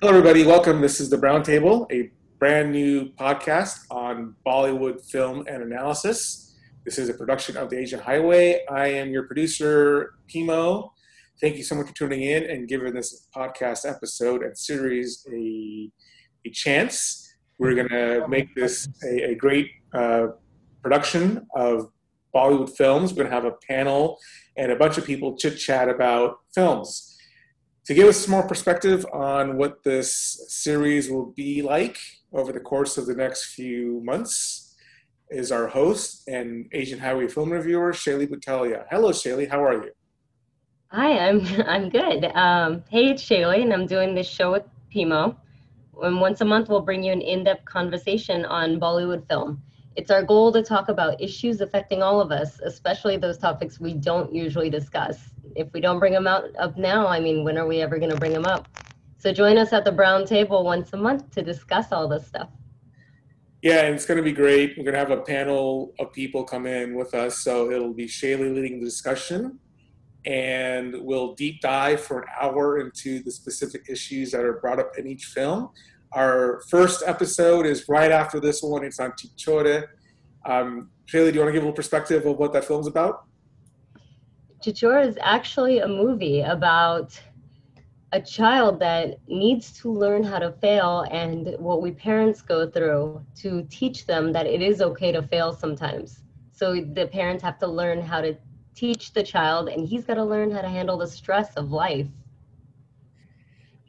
Hello, everybody. Welcome. This is the Brown Table, a brand new podcast on Bollywood film and analysis. This is a production of the Asian Highway. I am your producer, Pimo. Thank you so much for tuning in and giving this podcast episode and series a, a chance. We're going to make this a, a great uh, production of Bollywood films. We're going to have a panel and a bunch of people chit chat about films. To give us some more perspective on what this series will be like over the course of the next few months is our host and Asian Highway film reviewer, Shaylee Butalia. Hello, Shaylee. How are you? Hi, I'm I'm good. Um, hey, it's Shaylee, and I'm doing this show with Pimo. And once a month, we'll bring you an in-depth conversation on Bollywood film. It's our goal to talk about issues affecting all of us, especially those topics we don't usually discuss. If we don't bring them out up now, I mean, when are we ever going to bring them up? So join us at the Brown Table once a month to discuss all this stuff. Yeah, and it's going to be great. We're going to have a panel of people come in with us. So it'll be Shaylee leading the discussion, and we'll deep dive for an hour into the specific issues that are brought up in each film. Our first episode is right after this one. It's on Chhichhore. Um, Shaylee, do you want to give a little perspective of what that film's about? Chhichhore is actually a movie about a child that needs to learn how to fail and what we parents go through to teach them that it is okay to fail sometimes. So the parents have to learn how to teach the child, and he's got to learn how to handle the stress of life.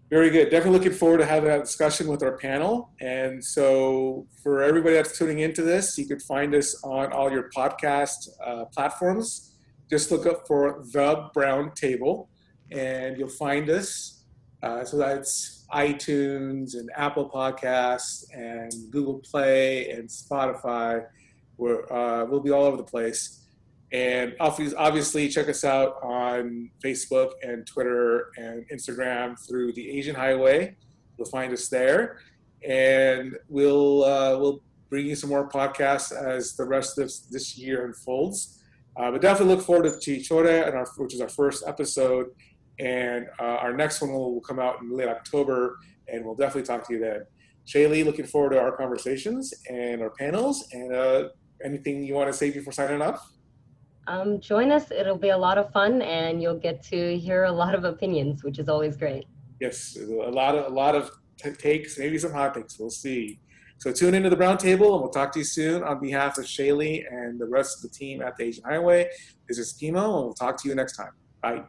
Very good. Definitely looking forward to having that discussion with our panel. And so, for everybody that's tuning into this, you could find us on all your podcast uh, platforms. Just look up for The Brown Table, and you'll find us. Uh, so that's iTunes and Apple Podcasts and Google Play and Spotify. We're, uh, we'll be all over the place. And obviously, check us out on Facebook and Twitter and Instagram through the Asian Highway. You'll find us there, and we'll uh, we'll bring you some more podcasts as the rest of this, this year unfolds. Uh, but definitely look forward to Chhichhore, and our, which is our first episode, and uh, our next one will, will come out in late October, and we'll definitely talk to you then. Shaylee, looking forward to our conversations and our panels. And uh, anything you want to say before signing off? um, join us. It'll be a lot of fun, and you'll get to hear a lot of opinions, which is always great. Yes, a lot of a lot of t- takes, maybe some hot takes. We'll see. So tune into the Brown Table, and we'll talk to you soon. On behalf of Shaylee and the rest of the team at the Asian Highway, this is Pimo, and we'll talk to you next time. Bye.